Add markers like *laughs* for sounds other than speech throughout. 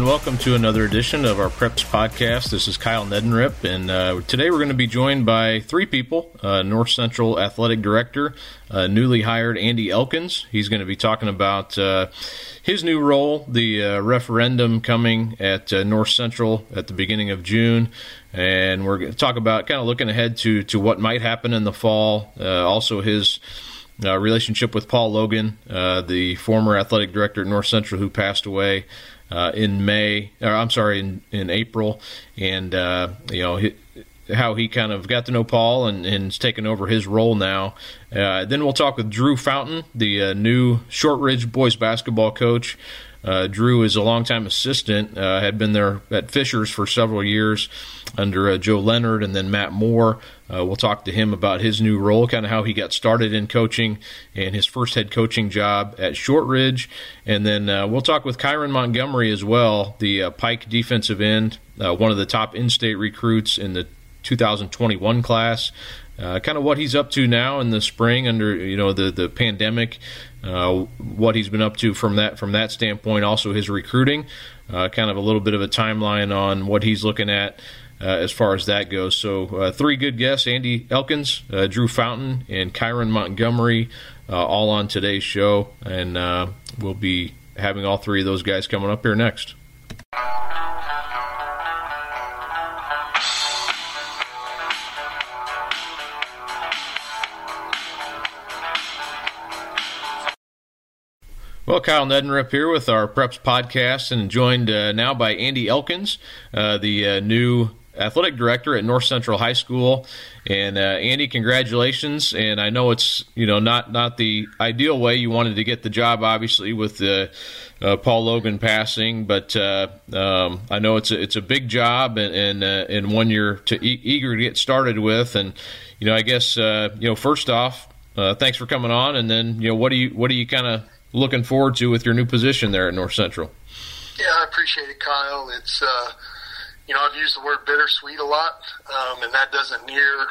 and welcome to another edition of our Preps podcast. This is Kyle Neddenriep, and uh, today we're going to be joined by three people uh, North Central Athletic Director, uh, newly hired Andy Elkins. He's going to be talking about uh, his new role, the uh, referendum coming at uh, North Central at the beginning of June. And we're going to talk about kind of looking ahead to, to what might happen in the fall, also his. Uh, relationship with Paul Logan, uh, the former athletic director at North Central who passed away uh, in May, or I'm sorry, in, in April, and uh, you know he, how he kind of got to know Paul and, and has taken over his role now. Uh, then we'll talk with Drew Fountain, the uh, new Shortridge boys basketball coach. Uh, Drew is a longtime assistant, uh, had been there at Fishers for several years under uh, Joe Leonard and then Matt Moore. Uh, we'll talk to him about his new role, kind of how he got started in coaching and his first head coaching job at Shortridge. And then uh, we'll talk with Kyron Montgomery as well, the uh, Pike defensive end, one of the top in state recruits in the 2021 class. Uh, kind of what he's up to now in the spring under you know the the pandemic, uh, what he's been up to from that from that standpoint. Also his recruiting, uh, kind of a little bit of a timeline on what he's looking at. Uh, as far as that goes, so uh, three good guests: Andy Elkins, uh, Drew Fountain, and Kyron Montgomery, all on today's show, and we'll be having all three of those guys coming up here next. Well, Kyle Neddenriep here with our Preps podcast, and joined uh, now by Andy Elkins, uh, the uh, new athletic director at North Central High School. And uh, Andy, congratulations! And I know it's you know not not the ideal way you wanted to get the job, obviously with uh, Paul Logan passing, but uh, um, I know it's a, it's a big job and and, and one you're to e- eager to get started with. And you know, I guess you know first off, thanks for coming on, and then you know what do you what do you kind of looking forward to with your new position there at North Central. Yeah, I appreciate it, Kyle. It's uh, you know I've used the word bittersweet a lot, um, and that doesn't near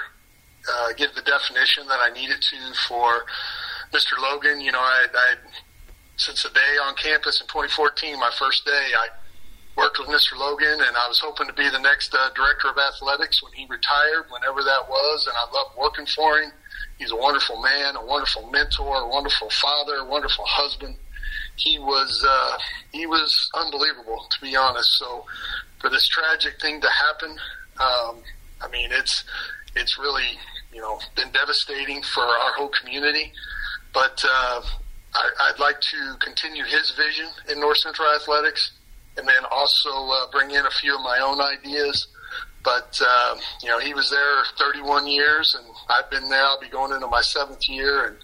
uh, give the definition that I need it to for Mr. Logan. You know, I, I since the day on campus in 2014, my first day, I worked with Mr. Logan, and I was hoping to be the next uh, director of athletics when he retired, whenever that was, and I loved working for him. He's a wonderful man, a wonderful mentor, a wonderful father, a wonderful husband. He was uh, he was unbelievable, to be honest. So for this tragic thing to happen, um, I mean, it's it's really you know been devastating for our whole community. But uh, I, I'd like to continue his vision in North Central Athletics, and then also uh, bring in a few of my own ideas. But uh, you know, he was there 31 years, and I've been there. I'll be going into my seventh year, and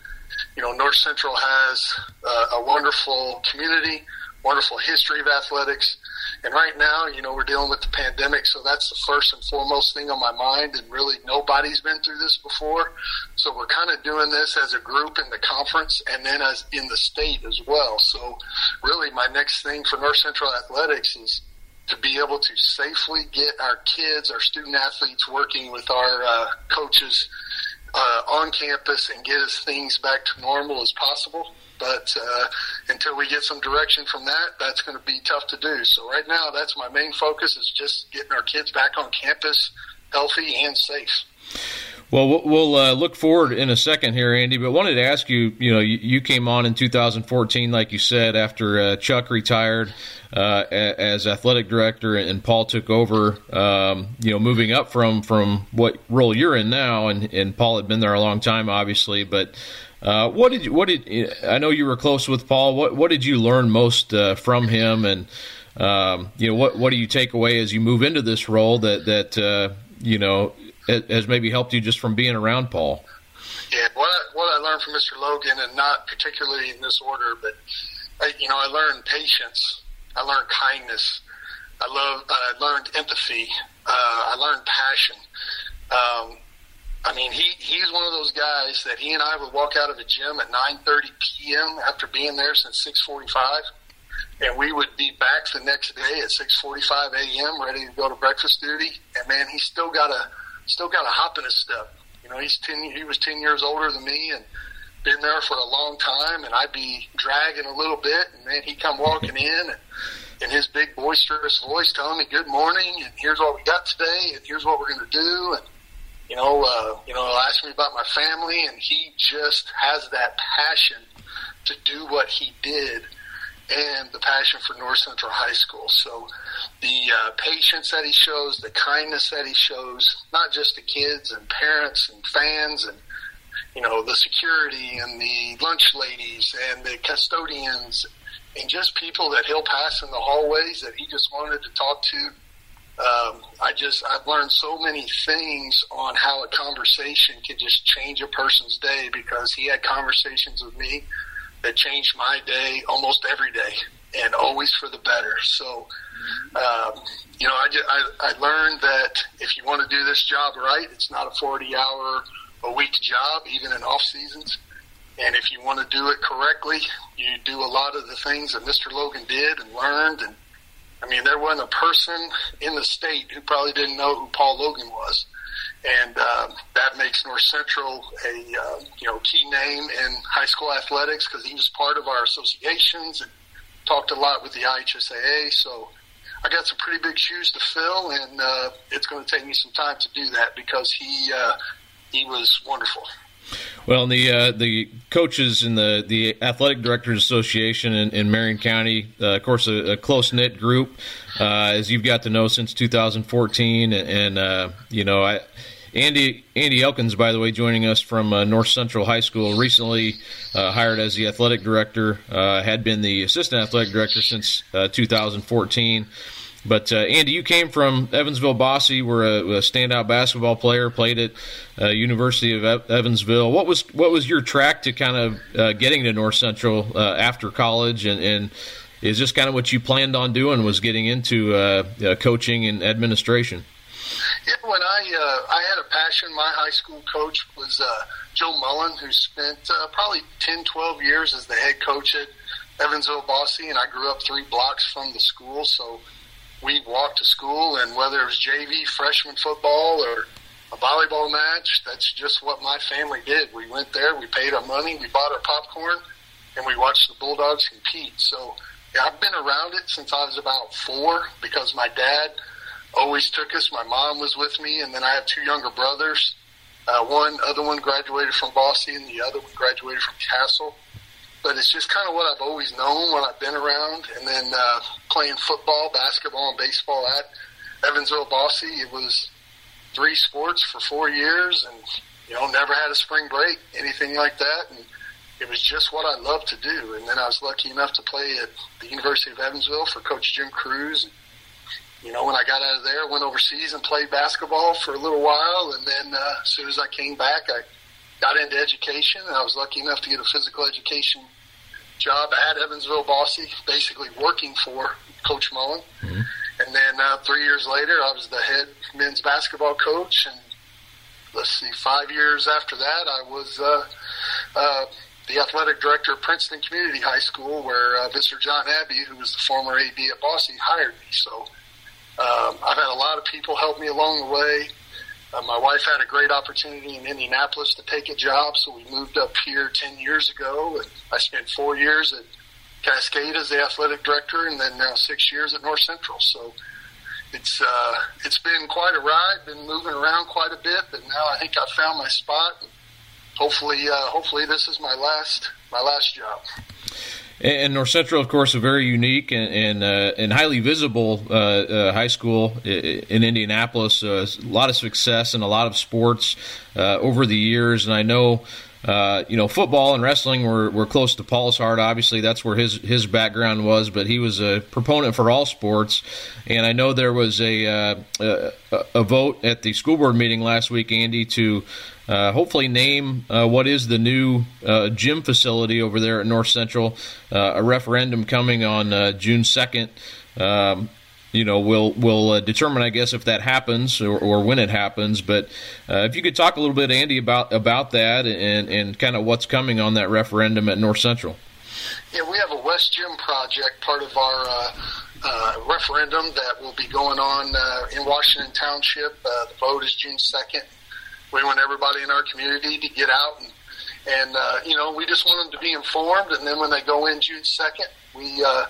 you know, North Central has uh, a wonderful community, wonderful history of athletics. And right now, you know, we're dealing with the pandemic, so that's the first and foremost thing on my mind. And really, nobody's been through this before, so we're kind of doing this as a group in the conference, and then as in the state as well. So, really, my next thing for North Central athletics is to be able to safely get our kids, our student athletes, working with our uh, coaches uh, on campus and get as things back to normal as possible. But uh, until we get some direction from that, that's going to be tough to do. So right now, that's my main focus is just getting our kids back on campus healthy and safe. Well, we'll uh, look forward in a second here, Andy. But wanted to ask you. You know, you, you came on in 2014, like you said, after uh, Chuck retired uh, as athletic director, and Paul took over. Um, you know, moving up from from what role you're in now, and, and Paul had been there a long time, obviously. But uh, what did you, what did I know you were close with Paul? What what did you learn most uh, from him, and um, you know what what do you take away as you move into this role that that uh, you know has maybe helped you just from being around Paul? Yeah, what I, what I learned from Mr. Logan, and not particularly in this order, but I, you know, I learned patience. I learned kindness. I love. I learned empathy. Uh, I learned passion. Um, I mean, he he's one of those guys that he and I would walk out of a gym at 9:30 p.m. after being there since 6:45, and we would be back the next day at 6:45 a.m. ready to go to breakfast duty. And man, he's still got a still got a hop in his step. You know, he's ten. He was ten years older than me, and been there for a long time. And I'd be dragging a little bit, and then he'd come walking in, and in his big boisterous voice telling me good morning and here's what we got today and here's what we're going to do and you know uh, you know ask me about my family and he just has that passion to do what he did and the passion for North Central High School. So the uh, patience that he shows, the kindness that he shows, not just to kids and parents and fans and you know the security and the lunch ladies and the custodians and just people that he'll pass in the hallways that he just wanted to talk to. Um, I just I've learned so many things on how a conversation can just change a person's day because he had conversations with me that changed my day almost every day and always for the better. So, um, you know, I, just, I, I learned that if you want to do this job right, it's not a 40 hour a week job, even in off seasons. And if you want to do it correctly, you do a lot of the things that Mr. Logan did and learned. And I mean, there wasn't a person in the state who probably didn't know who Paul Logan was. And uh, that makes North Central a uh, you know key name in high school athletics because he was part of our associations and talked a lot with the IHSAA. So I got some pretty big shoes to fill, and uh, it's going to take me some time to do that because he uh, he was wonderful. Well, the uh, the coaches in the the athletic directors association in, in Marion County, uh, of course, a, a close knit group, uh, as you've got to know since 2014, and, and uh, you know, I, Andy Andy Elkins, by the way, joining us from uh, North Central High School, recently uh, hired as the athletic director, had been the assistant athletic director since 2014. But uh, Andy, you came from Evansville Bosse, were a, a standout basketball player, played at uh, University of Evansville. What was what was your track to kind of uh, getting to North Central uh, after college, and, and, is this kind of what you planned on doing? Was getting into uh, uh, coaching and administration? Yeah, when I I had a passion. My high school coach was Joe Mullen, who spent probably 10, 12 years as the head coach at Evansville Bosse, and I grew up three blocks from the school, so we walked to school, and whether it was JV, freshman football, or a volleyball match, that's just what my family did. We went there, we paid our money, we bought our popcorn, and we watched the Bulldogs compete. So yeah, I've been around it since I was about four because my dad always took us. My mom was with me, and then I have two younger brothers. Uh, one other one graduated from Bosse, and the other one graduated from Castle but it's just kind of what I've always known when I've been around. And then uh, playing football, basketball, and baseball at Evansville Bosse, it was three sports for four years, and you know never had a spring break, anything like that, and it was just what I loved to do. And then I was lucky enough to play at the University of Evansville for Coach Jim Crews. And, you know, when I got out of there, went overseas and played basketball for a little while, and then uh, as soon as I came back, I got into education, and I was lucky enough to get a physical education job at Evansville Bosse, basically working for Coach Mullen. Mm-hmm. And then uh, three years later, I was the head men's basketball coach. And let's see, five years after that, I was uh, uh, the athletic director of Princeton Community High School, where uh, Mr. John Abbey, who was the former AD at Bosse, hired me. So um, I've had a lot of people help me along the way. Uh, my wife had a great opportunity in Indianapolis to take a job, so we moved up here 10 years ago. And I spent four years at Cascade as the athletic director, and then now six years at North Central. So it's uh, it's been quite a ride. Been moving around quite a bit, but now I think I found my spot. Hopefully, uh, hopefully this is my last my last job. And North Central, of course, a very unique and and, uh, and highly visible uh, uh, high school in Indianapolis. Uh, a lot of success and a lot of sports uh, over the years, and I know. Uh, you know, football and wrestling were, were close to Paul's heart. Obviously, that's where his his background was. But he was a proponent for all sports, and I know there was a a, a vote at the school board meeting last week, Andy, to uh, hopefully name uh, what is the new uh, gym facility over there at North Central. Uh, a referendum coming on uh, June second. Um, you know, we'll we'll uh, determine, I guess, if that happens or, or when it happens. But if you could talk a little bit, Andy, about about that and and kind of what's coming on that referendum at North Central. Yeah, we have a West Gym project, part of our uh, referendum that will be going on uh, in Washington Township. Uh, the vote is June 2nd we want everybody in our community to get out and and uh, you know we just want them to be informed. And then when they go in June second, we uh,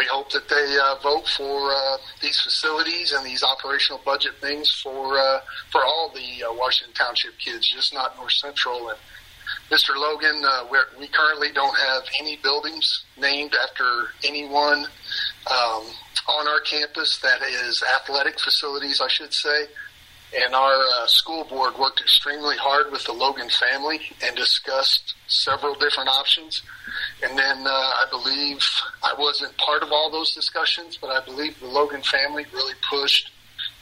we hope that they uh, vote for uh, these facilities and these operational budget things for uh, for all the uh, Washington Township kids, just not North Central. And Mr. Logan, uh, we currently don't have any buildings named after anyone um, on our campus that is athletic facilities, I should say. And our uh, school board worked extremely hard with the Logan family and discussed several different options. And then uh, I believe I wasn't part of all those discussions, but I believe the Logan family really pushed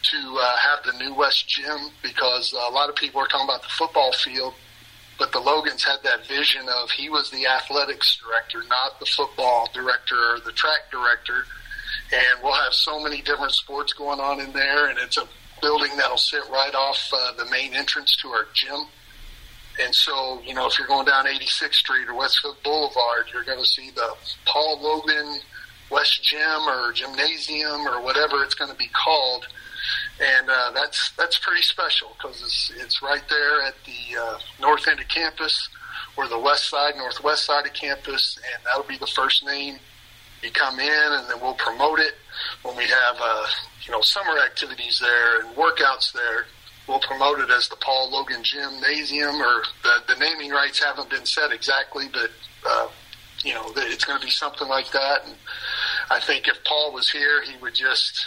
to uh, have the new West Gym because a lot of people are talking about the football field, but the Logans had that vision of he was the athletics director, not the football director or the track director. And we'll have so many different sports going on in there, and it's a building that'll sit right off uh, the main entrance to our gym. And so, you know, if you're going down 86th Street or Westfield Boulevard, you're going to see the Paul Logan West Gym or Gymnasium or whatever it's going to be called. And uh, that's that's pretty special because it's, it's right there at the uh, north end of campus or the west side, northwest side of campus, and that'll be the first name you come in, and then we'll promote it when we have uh, you know summer activities there and workouts there we'll promote it as the Paul Logan Gymnasium, or the, the naming rights haven't been set exactly, but uh, you know it's going to be something like that. And I think if Paul was here, he would just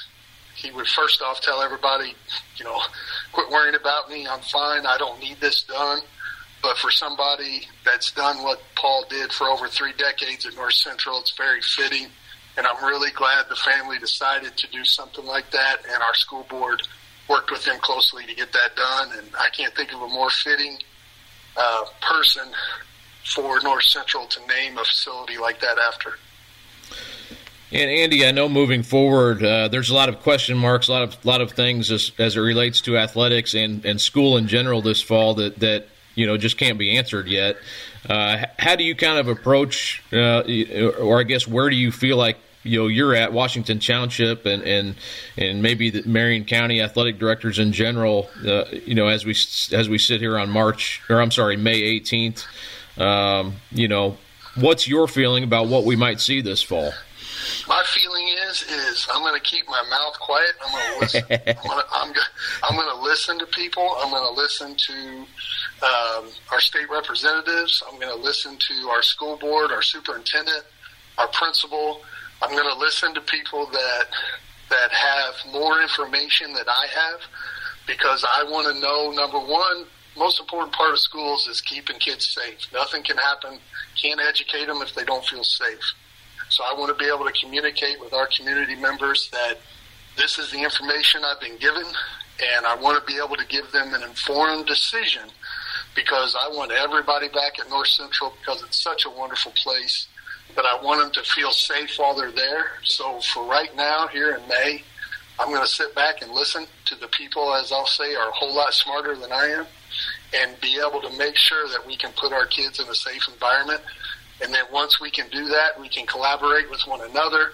he would first off tell everybody, you know, quit worrying about me. I'm fine. I don't need this done. But for somebody that's done what Paul did for over three decades at North Central, it's very fitting. And I'm really glad the family decided to do something like that, and our school board worked with him closely to get that done, and I can't think of a more fitting uh, person for North Central to name a facility like that after. And Andy, I know moving forward, uh, there's a lot of question marks, a lot of lot of things as, as it relates to athletics and, and school in general this fall that that you know just can't be answered yet. Uh, how do you kind of approach, uh, or I guess where do you feel like you know you're at Washington Township and and and maybe the Marion County athletic directors in general. Uh, you know, as we as we sit here on March or I'm sorry, May 18th. Um, you know, what's your feeling about what we might see this fall? My feeling is is I'm going to keep my mouth quiet. I'm going to listen. *laughs* I'm going to I'm, I'm going to listen to people. I'm going to listen to um, our state representatives. I'm going to listen to our school board, our superintendent, our principal I'm going to listen to people that that have more information that I have because I want to know number one, most important part of schools is keeping kids safe. Nothing can happen. Can't educate them if they don't feel safe. So I want to be able to communicate with our community members that this is the information I've been given, and I want to be able to give them an informed decision because I want everybody back at North Central because it's such a wonderful place but I want them to feel safe while they're there. So for right now, here in May, I'm going to sit back and listen to the people, as I'll say, are a whole lot smarter than I am, and be able to make sure that we can put our kids in a safe environment. And then once we can do that, we can collaborate with one another.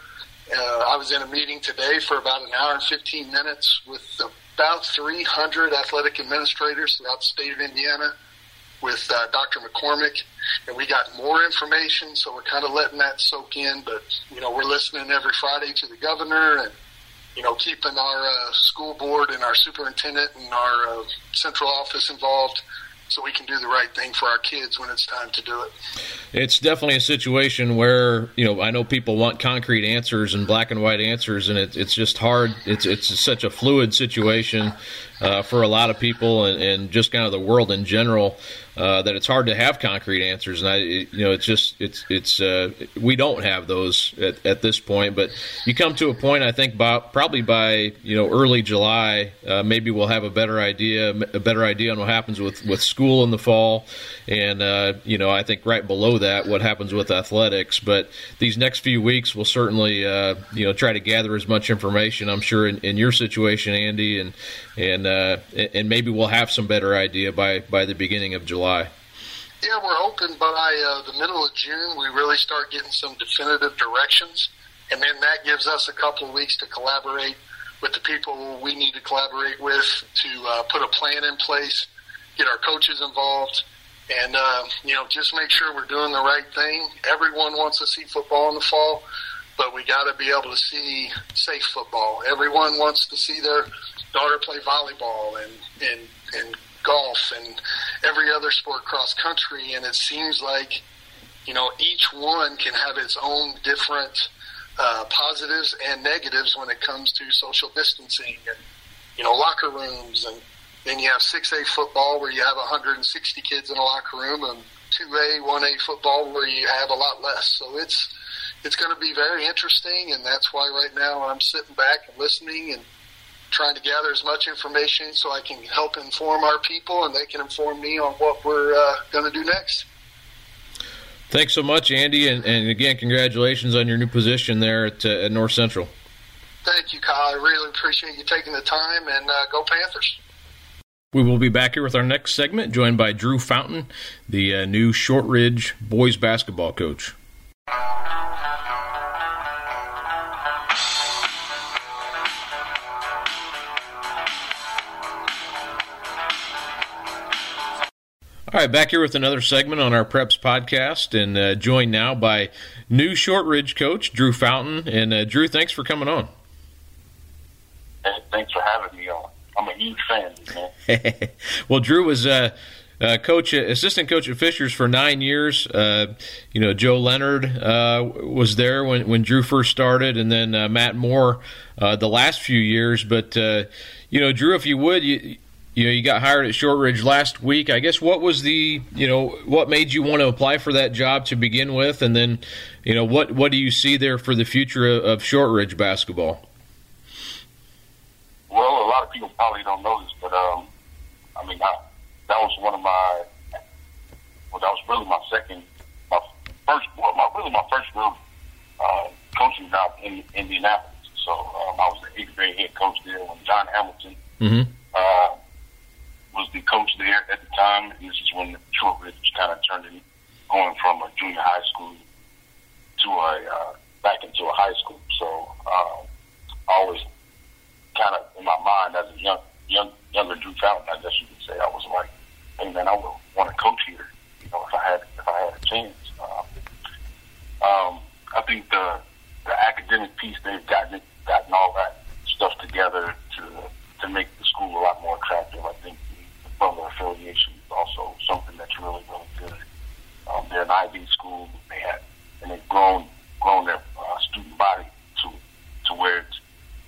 Uh, I was in a meeting today for about an hour and 15 minutes with about 300 athletic administrators throughout the state of Indiana with uh, Dr. McCormick, and we got more information, so we're kind of letting that soak in. But you know, we're listening every Friday to the governor, and you know, keeping our uh, school board and our superintendent and our uh, central office involved so we can do the right thing for our kids when it's time to do it. It's definitely a situation where you know I know people want concrete answers and black and white answers, and it, it's just hard. It's it's such a fluid situation uh, for a lot of people and, and, just kind of the world in general uh, that it's hard to have concrete answers. And I, you know, it's just it's it's uh, we don't have those at, at, this point. But you come to a point, I think, by, probably by you know early July, uh, maybe we'll have a better idea a better idea on what happens with with school in the fall, and uh, you know I think right below that what happens with athletics. But these next few weeks we'll certainly uh, you know try to gather as much information. I'm sure in, in your situation, Andy, and and and maybe we'll have some better idea by by the beginning of July. Yeah, we're hoping by uh, the middle of June we really start getting some definitive directions, and then that gives us a couple of weeks to collaborate with the people we need to collaborate with to uh, put a plan in place, get our coaches involved, and uh, you know just make sure we're doing the right thing. Everyone wants to see football in the fall, but we got to be able to see safe football. Everyone wants to see their daughter play volleyball and and and golf and every other sport cross country, and it seems like you know each one can have its own different uh, positives and negatives when it comes to social distancing and you know locker rooms and then you have 6A football where you have 160 kids in a locker room and 2A, 1A football where you have a lot less. So it's it's going to be very interesting, and that's why right now I'm sitting back and listening and trying to gather as much information so I can help inform our people and they can inform me on what we're uh, going to do next. Thanks so much, Andy, and, and again, congratulations on your new position there at, uh, at North Central. Thank you, Kyle. I really appreciate you taking the time, and uh, go Panthers. We will be back here with our next segment, joined by Drew Fountain, the uh, new Shortridge boys basketball coach. All right, back here with another segment on our Preps podcast, and uh, joined now by new Shortridge coach Drew Fountain. And uh, Drew, thanks for coming on. Hey, thanks for having me on. I'm a huge fan, man. *laughs* well, Drew was uh, uh, coach, assistant coach at Fishers for nine years. Uh, you know, Joe Leonard uh, was there when when Drew first started, and then uh, Matt Moore uh, the last few years. But uh, you know, Drew, if you would, you, you know, you got hired at Shortridge last week. I guess what was the, you know, what made you want to apply for that job to begin with, and then, you know, what what do you see there for the future of, of Shortridge basketball? Well, a lot of people probably don't know this, but um, I mean, I, that was one of my, well, that was really my second, my first, well, my really my first real uh, coaching job in Indianapolis. So um, I was the eighth grade head coach there when John Hamilton. Mm-hmm. Uh, was the coach there at the time. And this is when Shortridge kind of turned in, going from a junior high school to a uh, back into a high school. So I always kind of in my mind as a young young younger Drew Fountain, I guess you could say, I was like, hey man, I would want to coach here. You know, if I had if I had a chance. Um, um, I think the the academic piece they've gotten gotten all that stuff together to to make the school a lot more attractive. I think affiliation is also something that's really, really good. Um, they're an IB school. They had, and they've grown, grown their uh, student body to, to where it's,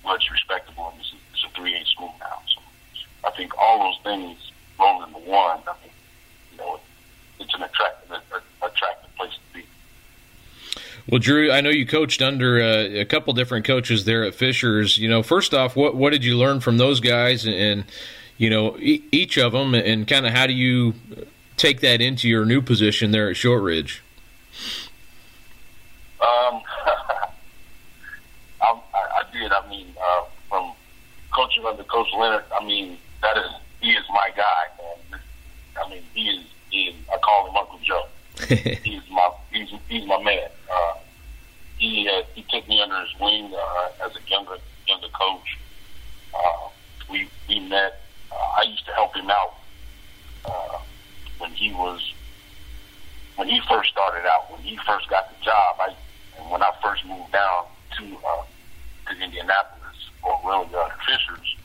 it's respectable. And it's, it's a 3A school now. So I think all those things roll into one. I mean, you know, it's an attractive, attractive place to be. Well, Drew, I know you coached under uh, a couple different coaches there at Fishers. You know, first off, what what did you learn from those guys, and, and you know, e- each of them, and kind of how do you take that into your new position there at Shortridge? Um, *laughs* I, I did. I mean, uh, from coaching under Coach Leonard, I mean, that is he is my guy, man. I mean, he is. He is I call him Uncle Joe. *laughs* he's my he's he's my man. Uh, he uh, he took me under his wing uh, as a younger younger coach. Uh, we we met I used to help him out uh, when he was when he first started out. When he first got the job, I and when I first moved down to uh, to Indianapolis or really uh, Fishers,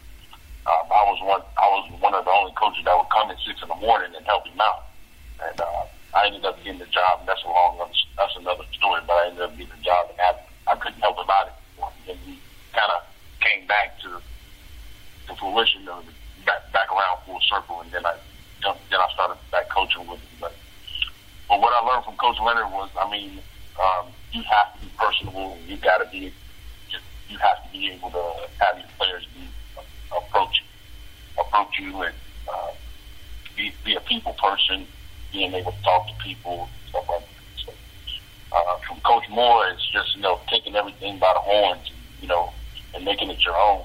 um, I was one I was one of the only coaches that would come at six in the morning and help him out. And uh, I ended up getting the job. And that's a long that's another story, but I ended up getting the job and I, I couldn't help him out anymore. And he kind of came back to the fruition of back around full circle, and then I then I started back coaching with him. But but what I learned from Coach Leonard was, I mean, um, you have to be personable. You got to be you have to be able to have your players be uh, approach approach you and uh, be be a people person, being able to talk to people, stuff like that. So, uh, from Coach Moore, it's just you know taking everything by the horns, you know, and making it your own.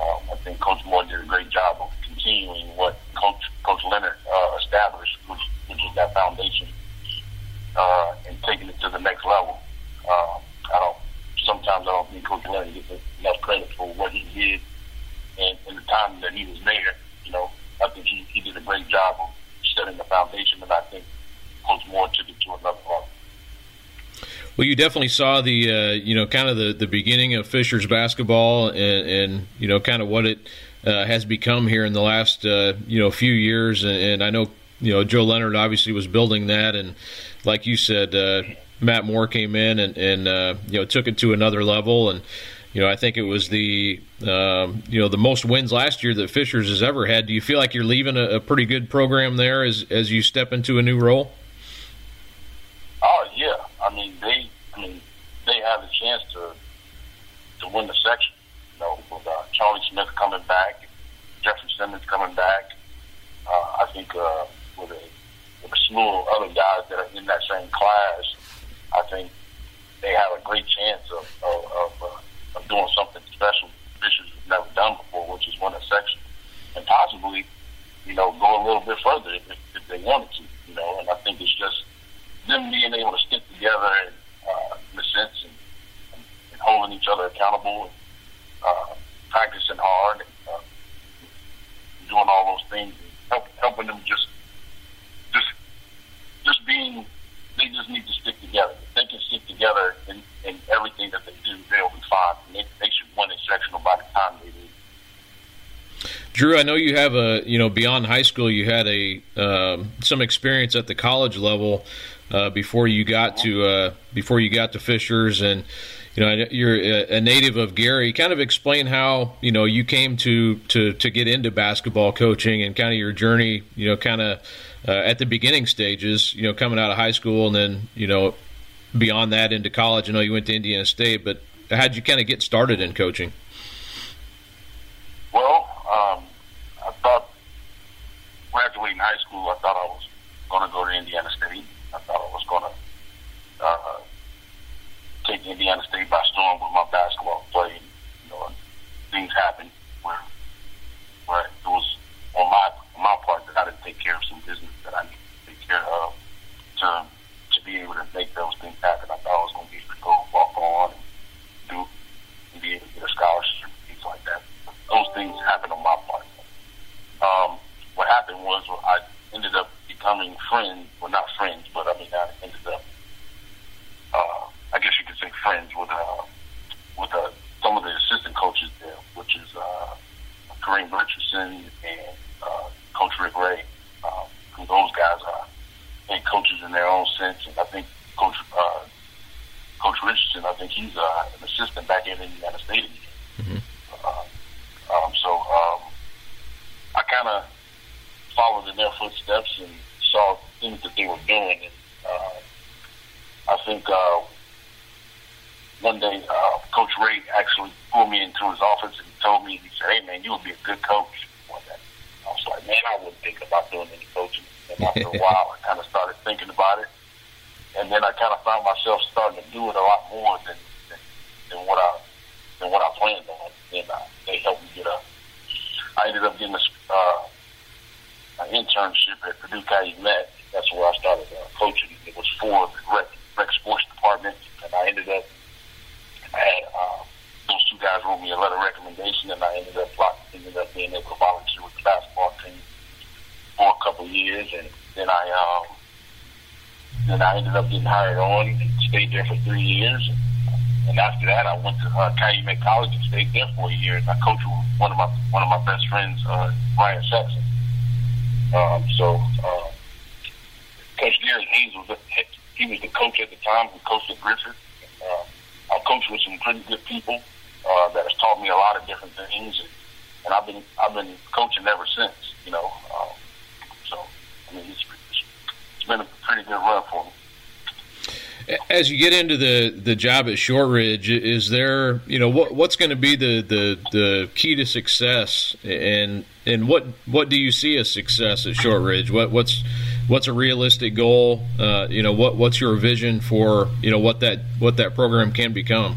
Um, I think Coach Moore did a great job of continuing what Coach Coach Leonard uh, established, which, which is that foundation, uh, and taking it to the next level. Uh, I don't. Sometimes I don't think Coach Leonard gets enough credit for what he did and, and the time that he was there. You know, I think he, he did a great job of setting the foundation, and I think Coach Moore took it to another level. Well, you definitely saw the uh, you know kind of the, the beginning of Fishers basketball and, and you know kind of what it uh, has become here in the last uh, you know few years. And, and, I know you know Joe Leonard obviously was building that, and like you said, uh, Matt Moore came in and, and uh, you know took it to another level. And you know I think it was the um, you know the most wins last year that Fishers has ever had. Do you feel like you're leaving a, a pretty good program there as as you step into a new role? Oh yeah, I mean they, I mean they have a chance to to win the section. You know, with uh, Charlie Smith coming back, Jeffrey Simmons coming back. Uh, I think uh, with a with a slew of other guys that are in that same class, I think they have a great chance of of, of, uh, of doing something special has never done before, which is win a section, and possibly, you know, go a little bit further if, if they wanted to. You know, and I think it's just them being able to stick together and, uh, in a sense and, and, and holding each other accountable and uh, practicing hard and uh, doing all those things help, helping them just just just being they just need to stick together. If they can stick together in, in everything that they do, they'll be fine. And they, they should win a sectional by the time they leave. Drew, I know you have a you know beyond high school, you had a um, some experience at the college level uh, before you got to uh, before you got to Fishers, and you know you're a, native of Gary. Kind of explain how you know you came to to to get into basketball coaching and kind of your journey. You know, kind of uh, at the beginning stages. You know, coming out of high school and then you know beyond that into college. I know you went to Indiana State, but how'd you kind of get started in coaching? Well, um, I thought graduating high school, I thought I was going to go to Indiana State. I thought I was going to uh, Indiana State by storm with my basketball play. You know, things happened where where it was on my on my part that I didn't take care of some business that I needed to take care of to to be able to make those things happen. I thought I was going to be able to go walk on and do and be able to get a scholarship and things like that. Those things happened on my part. Um, what happened was I ended up becoming friends, well, not friends, but I mean, I ended up, I guess you could say friends with uh, with uh, some of the assistant coaches there, which is uh, Kareem Richardson and uh, Coach Rick Ray. Um, who those guys are head coaches in their own sense, and I think Coach uh, Coach Richardson, I think he's uh, an assistant back in Indiana State. Mm-hmm. Uh, um, so um, I kind of followed in their footsteps and saw things that they were doing. And uh, I think uh, one day uh, Coach Ray actually pulled me into his office and told me, he said, hey, man, you would be a good coach. One day. I was like, man, I wouldn't think about doing any coaching. And after a while, I kind of started thinking about it. And then I kind of found myself starting to do it a lot more than, than, than what I than what I planned on. And uh, they helped me get a. I ended up getting a uh, an internship at Purdue Met. That's where I started uh, coaching. It was for the rec, rec sports department, and I ended up. Had uh, those two guys wrote me a letter of recommendation, and I ended up ended up being able to volunteer with the basketball team for a couple of years, and then I um, then I ended up getting hired on and stayed there for three years. And after that, I went to uh, Calumet College and stayed there for a year. And I coached with one of my one of my best friends, uh, Ryan Saxon. Um, so, uh, Coach Gary Hayes was he was the coach at the time who coached at Griffith. Coached with some pretty good people uh, that has taught me a lot of different things, and, and I've been I've been coaching ever since. You know, uh, so I mean it's, it's been a pretty good run for me. As you get into the, the job at Shortridge, is there you know what what's going to be the, the, the key to success, and and what what do you see as success at Shortridge? What what's what's a realistic goal? Uh, you know what what's your vision for you know what that what that program can become?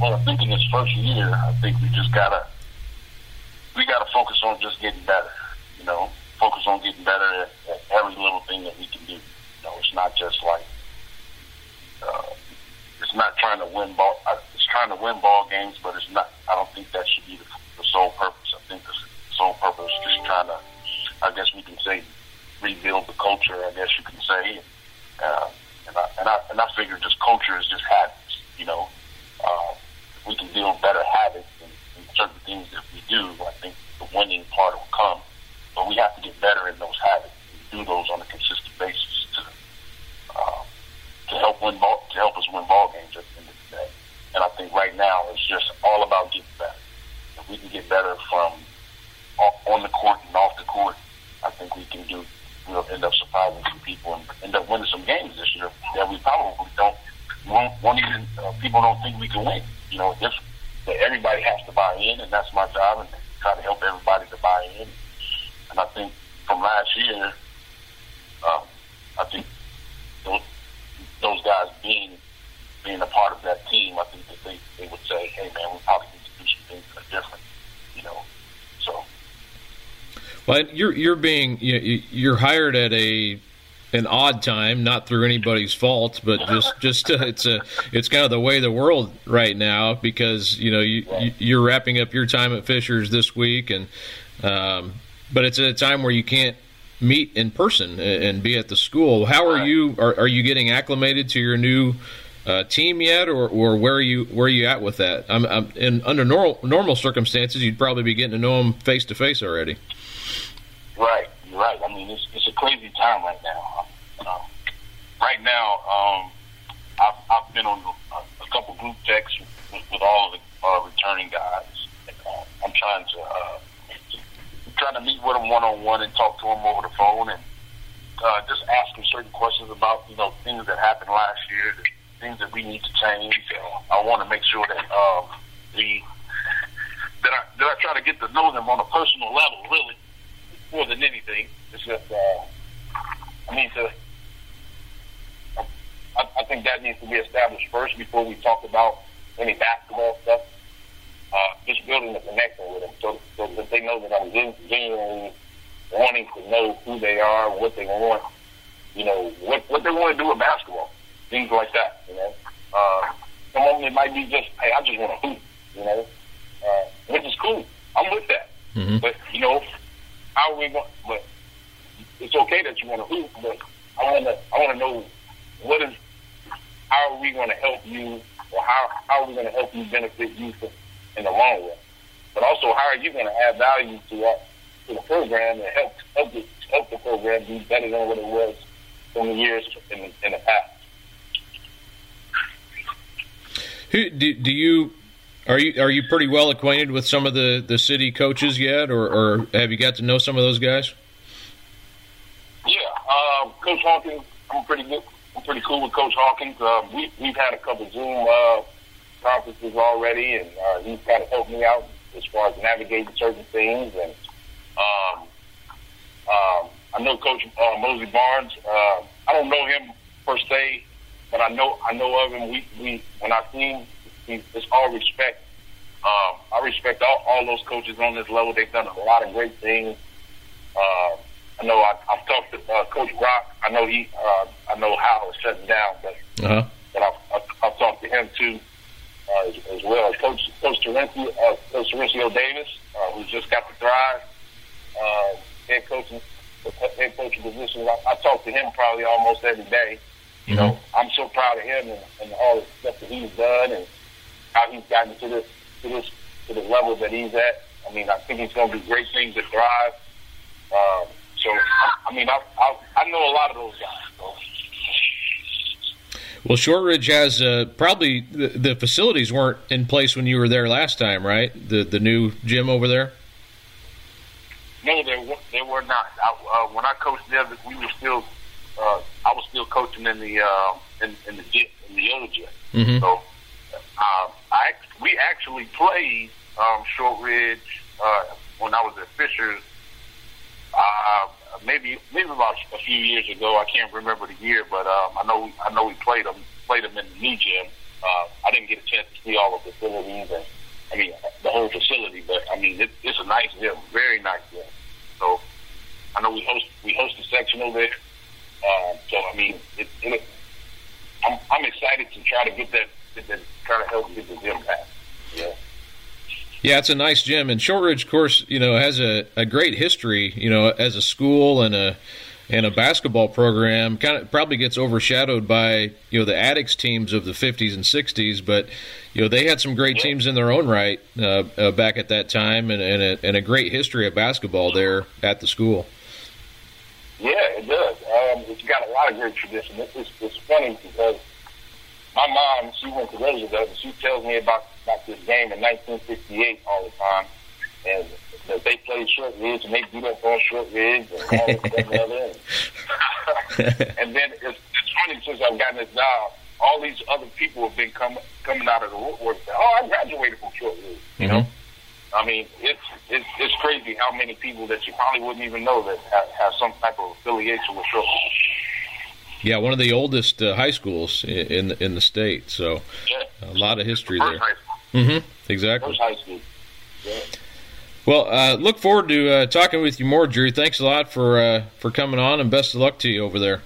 Well, I think in this first year, I think we just gotta we gotta focus on just getting better. You know, focus on getting better at, at every little thing that we can do You know, it's not just like uh, it's not trying to win ball. Uh, it's trying to win ball games, but it's not. I don't think that should be the, the sole purpose. I think the sole purpose is just trying to. I guess we can say, rebuild the culture. I guess you can say, uh, and, I, and I and I figure just culture is just habits. You know, uh, we can build better habits in and certain things that we do. I think the winning part will come, but we have to get better in those habits and do those on a consistent basis to uh, to help win ball, to help us win ball games at the end of the day. And I think right now it's just all about getting better. If we can get better from on the court and off the court, I think we can do. We'll end up surprising some people and end up winning some games this year that we probably don't won't, won't even uh, people don't think we can win. You know, just that everybody has to buy in, and that's my job, and try to help everybody to buy in. And I think from last year, um, I think those, those guys being being a part of that team, I think that they, they would say, "Hey, man, we probably need to do some things that are different." You know. Well, you're you're being you're hired at a an odd time, not through anybody's fault, but just just uh, *laughs* it's a it's kind of the way of the world right now because you know you, are wrapping up your time at Fishers this week, and um, but it's at a time where you can't meet in person and be at the school. How are you? Are, are you getting acclimated to your new uh, team yet, or, or where are you where are you at with that? I'm, I'm in under normal normal circumstances, you'd probably be getting to know them face to face already. Right, right. I mean, it's, it's a crazy time right now. Uh, right now, um, I've, I've been on a, a couple group texts with, with all of the uh, returning guys. Uh, I'm trying to uh, trying to meet with them one on one and talk to them over the phone and uh, just ask them certain questions about you know things that happened last year, things that we need to change. Uh, I want to make sure that um, the that I that I try to get to know them on a personal level, really, more than anything. It's just uh, I need to. I, I think that needs to be established first before we talk about any basketball stuff uh, just building a connection with them so, so that they know that I'm genuinely wanting to know who they are, what they want, you know, what, what they want to do with basketball, things like that, you know. Uh, some of them, it might be just, hey, I just want to hoop, you know, uh, which is cool. I'm with that. Mm-hmm. But, you know, how are we going, but it's okay that you want to hoop, but I want to, I want to know what is, how are we going to help you, or how, how are we going to help you benefit you for, in the long run. But also, how are you going to add value to uh, to the program and help help the, help the program be better than what it was from the years in, in the past? Who do, do you are you are you pretty well acquainted with some of the, the city coaches yet, or, or have you got to know some of those guys? Yeah, uh, Coach Hawkins, I'm pretty good. I'm pretty cool with Coach Hawkins. Uh, we we've had a couple Zoom uh, conferences already, and uh, he's kind of helped me out as far as navigating certain things. And um, um, I know Coach uh, Mosey Barnes. Uh, I don't know him per se, but I know I know of him. We, we when I see him, it's all respect. Um, I respect all, all those coaches on this level. They've done a lot of great things. Uh, I know I, I've talked to uh, Coach Brock. I know he. Uh, I know how it's shutting down, but uh-huh. but I've, I've, I've talked to him too uh, as, as well as Coach Coach Terencio, uh, Coach Terencio Davis, uh, who just got the Thrive uh, head coaching head coaching position. I, I talk to him probably almost every day. You mm-hmm. know, I'm so proud of him and, and all the stuff that he's done and how he's gotten to this to this to the level that he's at. I mean, I think he's going to do great things at Thrive. Um, so, I, I mean, I, I I know a lot of those guys. So. Well, Shortridge has uh, probably the, the, facilities weren't in place when you were there last time, right? The the new gym over there. No, they were, they were not. I, uh, when I coached there, we were still. Uh, I was still coaching in the uh, in, in the gym, in the old gym. Mm-hmm. So, uh, I we actually played um, Shortridge uh, when I was at Fishers. Uh, maybe maybe about a few years ago. I can't remember the year, but um, I know I know we played them played them in the new gym. Uh, I didn't get a chance to see all the facilities and I mean the whole facility, but I mean it, it's a nice gym, very nice gym. So I know we host we host a section over there. Uh, so I mean, it, it, I'm I'm excited to try to get that, to try to help get the gym back. Yeah. Yeah, it's a nice gym, and Shortridge, of course, you know, has a, a great history, you know, as a school and a and a basketball program. Kind of probably gets overshadowed by you know the Attucks teams of the '50s and '60s, but you know they had some great teams in their own right uh, uh, back at that time, and and a, and a, great history of basketball there at the school. Yeah, it does. Um, it's got a lot of great tradition. It's, it's, it's funny because my mom, she went to radio and she tells me about, about this game in 1968 all the time. And that they played Shortridge and they beat up on Shortridge and all this and other. *laughs* and then it's, it's funny since I've gotten this job, all these other people have been coming coming out of the woodwork. Oh, I graduated from Shortridge. You know, mm-hmm. I mean, it's it's it's crazy how many people that you probably wouldn't even know that have, have some type of affiliation with Shortridge. Yeah, one of the oldest uh, high schools in in the state. So yeah. a lot of history First there. Mm-hmm. Exactly. First high school. Yeah. Well, uh, look forward to uh, talking with you more, Drew. Thanks a lot for uh, for coming on, and best of luck to you over there.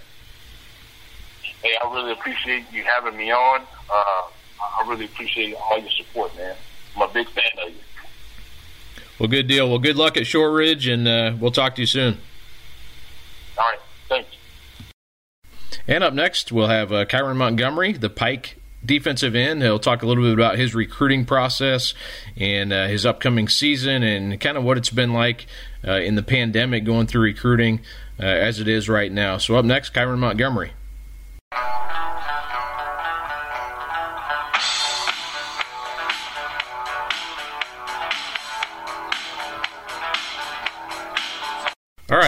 Hey, I really appreciate you having me on. Uh, I really appreciate all your support, man. I'm a big fan of you. Well, good deal. Well, good luck at Shortridge, and uh, we'll talk to you soon. All right. Thanks. And up next, we'll have uh, Kyron Montgomery, the Pike defensive end. He'll talk a little bit about his recruiting process and uh, his upcoming season and kind of what it's been like uh, in the pandemic going through recruiting uh, as it is right now. So, up next, Kyron Montgomery.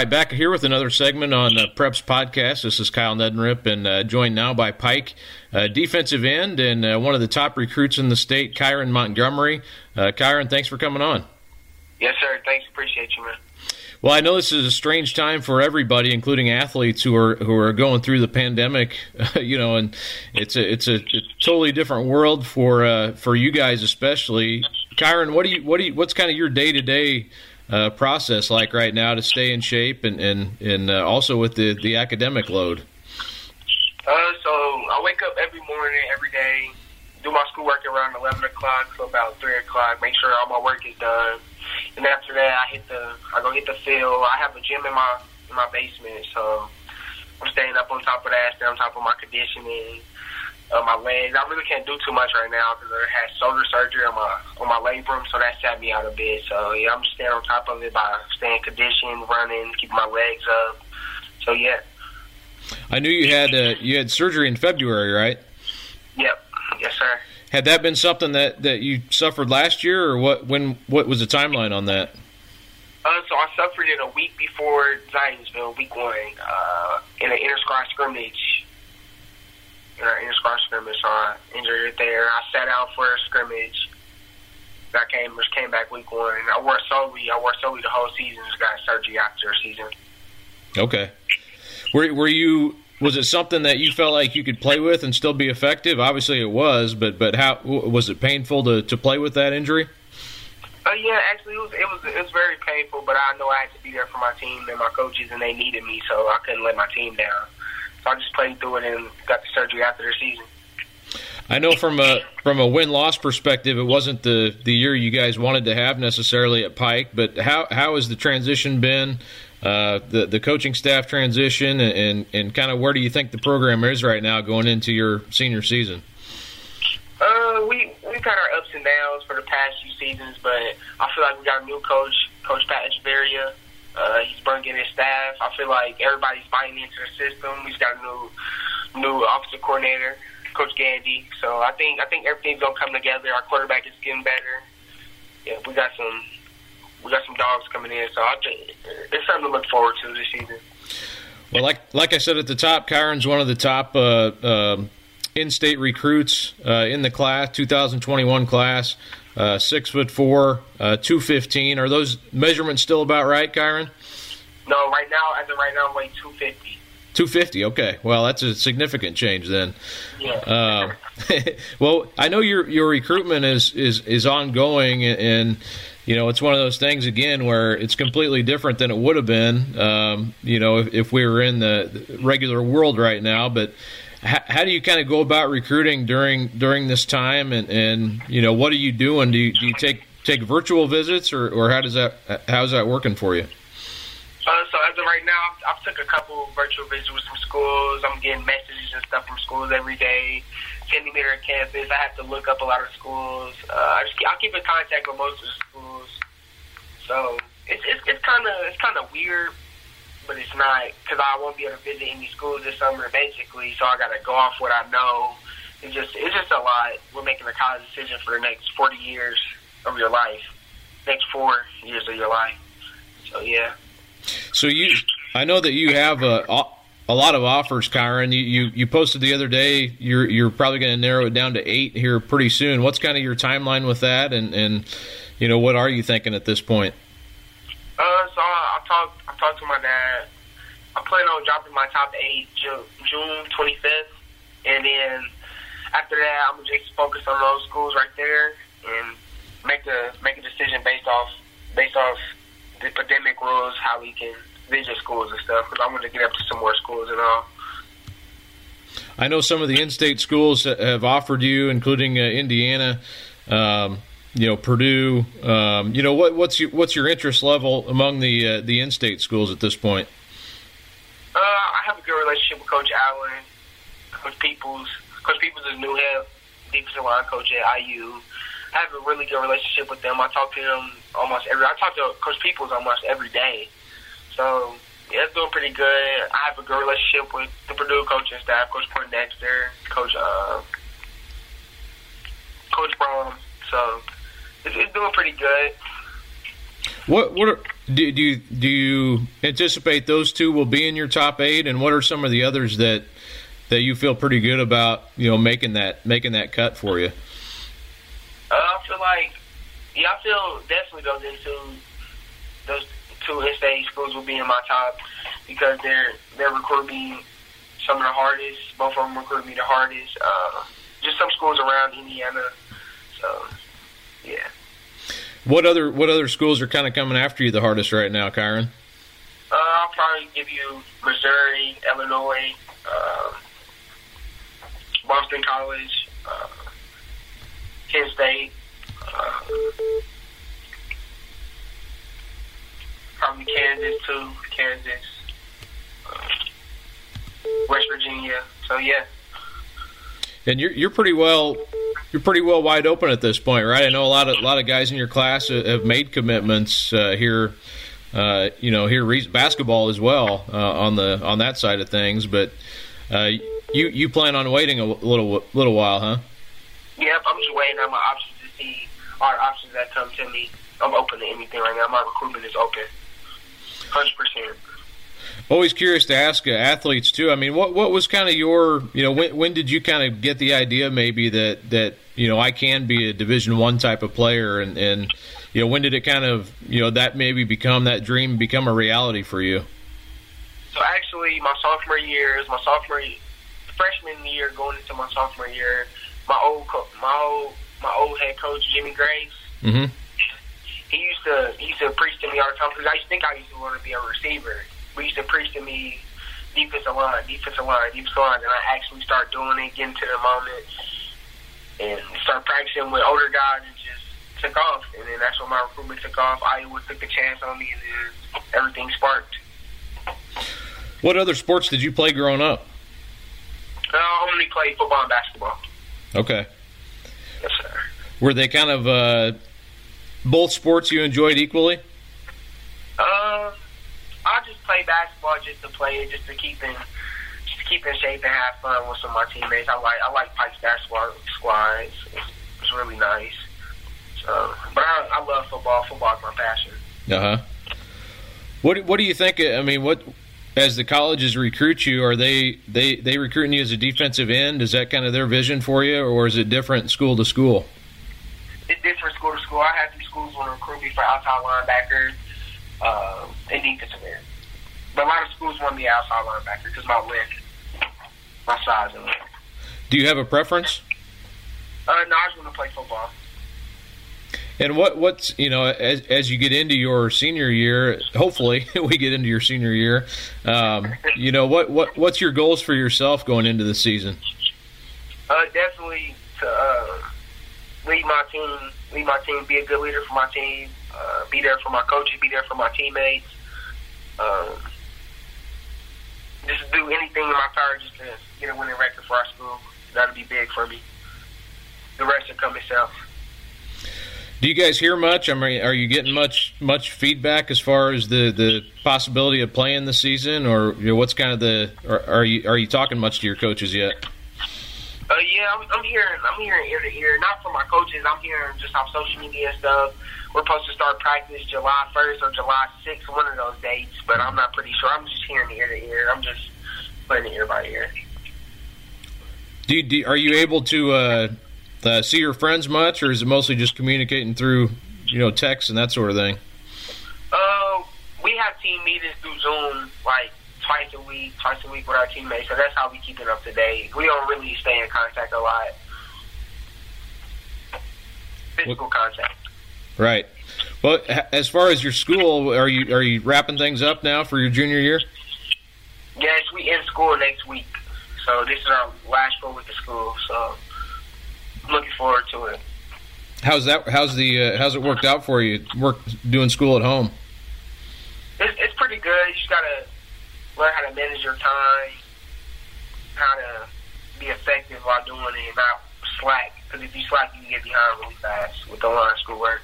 Right, back here with another segment on uh, Preps Podcast. This is Kyle Neddenriep, and uh, joined now by Pike, uh, defensive end, and uh, one of the top recruits in the state, Kyron Montgomery. Uh, Kyron, thanks for coming on. Yes, sir. Thanks. Appreciate you, man. Well, I know this is a strange time for everybody, including athletes who are who are going through the pandemic. *laughs* you know, and it's a it's a, a totally different world for uh, for you guys, especially. Kyron, what do you what do you what's kind of your day to day uh, process like right now to stay in shape and and and uh, also with the the academic load? Uh, so I wake up every morning, every day, do my schoolwork around eleven o'clock to about three o'clock. Make sure all my work is done, and after that, I hit the I go hit the field. I have a gym in my in my basement, so I'm staying up on top of that, staying on top of my conditioning uh, my legs. I really can't do too much right now because I had shoulder surgery on my on my labrum, so that sat me out a bit. So yeah, I'm just staying on top of it by staying conditioned, running, keeping my legs up. So yeah. I knew you had uh, you had surgery in February, right? Yep. Yes, sir. Had that been something that, that you suffered last year, or what? When what was the timeline on that? Uh, so I suffered it a week before Zionsville, week one, uh, in an inter-squad scrimmage in our inter squad scrimmage, so I injured it there. I sat out for a scrimmage. I came just came back week one. I wore solely I wore solely the whole season. Just got surgery after the season. Okay. Were were you was it something that you felt like you could play with and still be effective? Obviously, it was, but but how was it painful to to play with that injury? Uh, yeah, actually, it was it was it was very painful, but I know I had to be there for my team and my coaches, and they needed me, so I couldn't let my team down. So I just played through it and got the surgery after the season. I know from a from a win loss perspective, it wasn't the the year you guys wanted to have necessarily at Pike. But how how has the transition been? Uh, the the coaching staff transition and, and, and kind of where do you think the program is right now going into your senior season? Uh, we we've had our ups and downs for the past few seasons, but I feel like we got a new coach, Coach Pat Echeverria. Uh, he's bringing his staff. I feel like everybody's buying into the system. He's got a new new officer coordinator, Coach Gandy. So I think I think everything's gonna come together. Our quarterback is getting better. Yeah, we got some we got some dogs coming in. So I think it's something to look forward to this season. Well, like like I said at the top, Kyron's one of the top uh, uh, in-state recruits uh, in the class, 2021 class. Uh, six foot four, uh, two fifteen. Are those measurements still about right, Kyron? No, right now, as of right now, I weigh two fifty. Two fifty. Okay, well, that's a significant change then. Yeah. Uh, *laughs* well, I know your your recruitment is is is ongoing, and you know it's one of those things again where it's completely different than it would have been. Um, you know, if, if we were in the regular world right now, but how, how do you kind of go about recruiting during during this time, and, and you know what are you doing? Do you, do you take take virtual visits, or, or how does that how's that working for you? Uh, so as of right now, I've, I've took a couple virtual visits some schools. I'm getting messages and stuff from schools every day, sending me their campus. I have to look up a lot of schools. Uh, I just I'll keep in contact with most of the schools. So it's it's, it's kind of it's kind of weird, but it's not because I won't be able to visit any schools this summer, basically. So I got to go off what I know it's just it's just a lot. We're making a college decision for the next 40 years of your life, next four years of your life. So yeah. So you, I know that you have a a lot of offers, Kyron. You, you you posted the other day. You're you're probably going to narrow it down to eight here pretty soon. What's kind of your timeline with that, and and you know what are you thinking at this point? Uh, so I, I talked I talked to my dad. I plan on dropping my top eight June June 25th, and then after that, I'm gonna just focus on those schools right there and make a make a decision based off based off the pandemic rules, how we can visit schools and stuff. Because I want to get up to some more schools and all. I know some of the in-state schools have offered you, including uh, Indiana. Um, you know, Purdue. Um, you know, what, what's your what's your interest level among the uh, the in-state schools at this point? Uh, I have a good relationship with Coach Allen, Coach Peoples. Coach Peoples is new head defensive line coach at IU. I have a really good relationship with them. I talk to them almost every. I talk to Coach Peoples almost every day. So yeah, it's doing pretty good. I have a good relationship with the Purdue coaching staff, Coach Poindexter, Coach uh, Coach Brown. So it's, it's doing pretty good. What what are, do, do you do you anticipate those two will be in your top eight, and what are some of the others that that you feel pretty good about? You know, making that making that cut for you. Uh, I feel like yeah, I feel definitely those into those two in-state schools will be in my top because they're they're recruiting some of the hardest. Both of them recruit me the hardest. Uh, just some schools around Indiana. So, yeah. What other what other schools are kind of coming after you the hardest right now, Kyron? Uh, I'll probably give you Missouri, Illinois, uh, Boston College, uh, Kent State. Uh, probably Kansas too. Kansas, uh, West Virginia. So yeah. And you're you're pretty well you're pretty well wide open at this point, right? I know a lot of a lot of guys in your class have made commitments uh, here. Uh, you know, here basketball as well uh, on the on that side of things. But uh, you you plan on waiting a little little while, huh? Yep, I'm just waiting on my options to see our options that come to me. I'm open to anything right now. My recruitment is open hundred percent. Always curious to ask uh, athletes too. I mean, what what was kind of your you know when when did you kind of get the idea maybe that that you know I can be a Division one type of player and and you know when did it kind of you know that maybe become that dream become a reality for you? So actually, my sophomore year is my sophomore year, freshman year going into my sophomore year. My old co- my old my old head coach Jimmy Graves. Mm-hmm he used to he used to preach to me all the time because I used to think I used to want to be a receiver. But he used to preach to me defensive line, defensive line, defensive line, and I actually start doing it, getting to the moment, and start practicing with older guys, and just took off. And then that's when my recruitment took off. Iowa took a chance on me, and then everything sparked. What other sports did you play growing up? Uh, I only played football and basketball. Okay. Yes, sir. Were they kind of uh, both sports you enjoyed equally? Uh, I just play basketball just to play it, just to keep in, keep in shape and have fun with some of my teammates. I like I like Pike's basketball squad. It's, it's, really nice. So, but I, I love football. Football is my passion. Uh huh. What What do you think? I mean, what as the colleges recruit you, are they they they recruiting you as a defensive end? Is that kind of their vision for you, or is it different school to school? It's different school to school. I have these schools want to recruit me for outside linebacker uh, and defensive end. But a lot of schools want me outside linebacker because my length, my size and length. Do you have a preference? Uh, no, I just want to play football. And what what's you know as as you get into your senior year, hopefully *laughs* we get into your senior year. Um, you know what what what's your goals for yourself going into the season? Uh, definitely to uh, lead my team, lead my team, be a good leader for my team, uh, be there for my coaches, be there for my teammates. Um, just do anything in my power just to get a winning record for our school. That'll be big for me. The rest will come itself. Do you guys hear much? I mean, are you getting much much feedback as far as the, the possibility of playing the season, or you know, what's kind of the? Are, are you are you talking much to your coaches yet? Uh, Uh, yeah, I'm, I'm hearing, I'm hearing ear to ear, not from my coaches. I'm hearing just off social media and stuff. We're supposed to start practice July 1st or July 6th, one of those dates, but I'm not pretty sure. I'm just hearing ear to ear. I'm just playing it ear by ear. Do, do are you able to uh, uh, see your friends much, or is it mostly just communicating through, you know, text and that sort of thing? Uh, we have team meetings through Zoom, like twice a week, twice a week with our teammates. So that's how we keep it up to date. We don't really stay in contact a lot. Physical contact. Right. Well, as far as your school, are you are you wrapping things up now for your junior year? Yes, we in school next week. So this is our last full week of school. So I'm looking forward to it. How's that? How's the? Uh, how's it worked out for you? Work doing school at home. It's, it's pretty good. You just gotta learn how to manage your time, how to be effective while doing it, and not slack. Because if you slack, you can get behind really fast with the online schoolwork.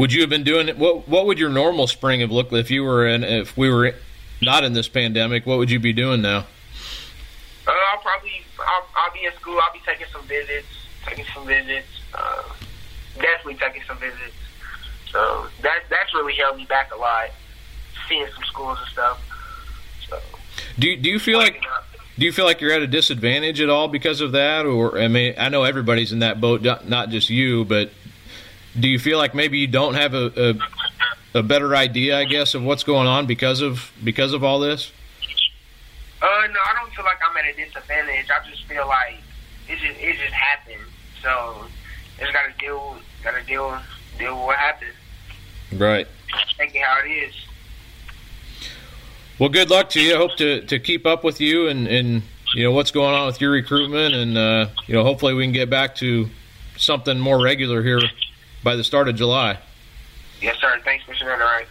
Would you have been doing it? What What would your normal spring have looked like if you were in? If we were not in this pandemic, what would you be doing now? Uh, I'll probably I'll, I'll be in school. I'll be taking some visits, taking some visits. Uh, definitely taking some visits. So that that's really held me back a lot, seeing some schools and stuff. So do you, do you feel like do you feel like you're at a disadvantage at all because of that? Or I mean, I know everybody's in that boat, not just you, but do you feel like maybe you don't have a, a, a better idea, I guess, of what's going on because of because of all this? Uh, no, I don't feel like I'm at a disadvantage. I just feel like it just it just happened. So just gotta deal gotta deal deal with what happened. Right. Take it how it is. Well, good luck to you. I hope to, to keep up with you and, and you know what's going on with your recruitment, and uh, you know hopefully we can get back to something more regular here by the start of July. Yes, sir. Thanks, Mr. Enright.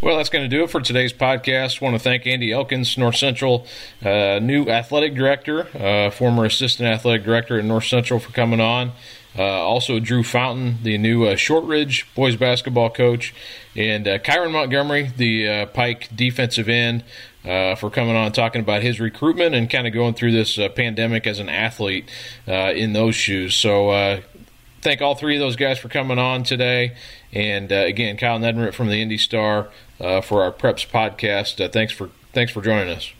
Well, that's going to do it for today's podcast. I want to thank Andy Elkins, North Central uh, new athletic director, uh, former assistant athletic director at North Central, for coming on. Uh, also, Drew Fountain, the new uh, Shortridge boys basketball coach, and uh, Kyron Montgomery, the uh, Pike defensive end, for coming on talking about his recruitment and kind of going through this pandemic as an athlete in those shoes. So, thank all three of those guys for coming on today. And uh, again, Kyle Neddenriep from the Indy Star uh, for our Preps podcast. Uh, thanks for thanks for joining us.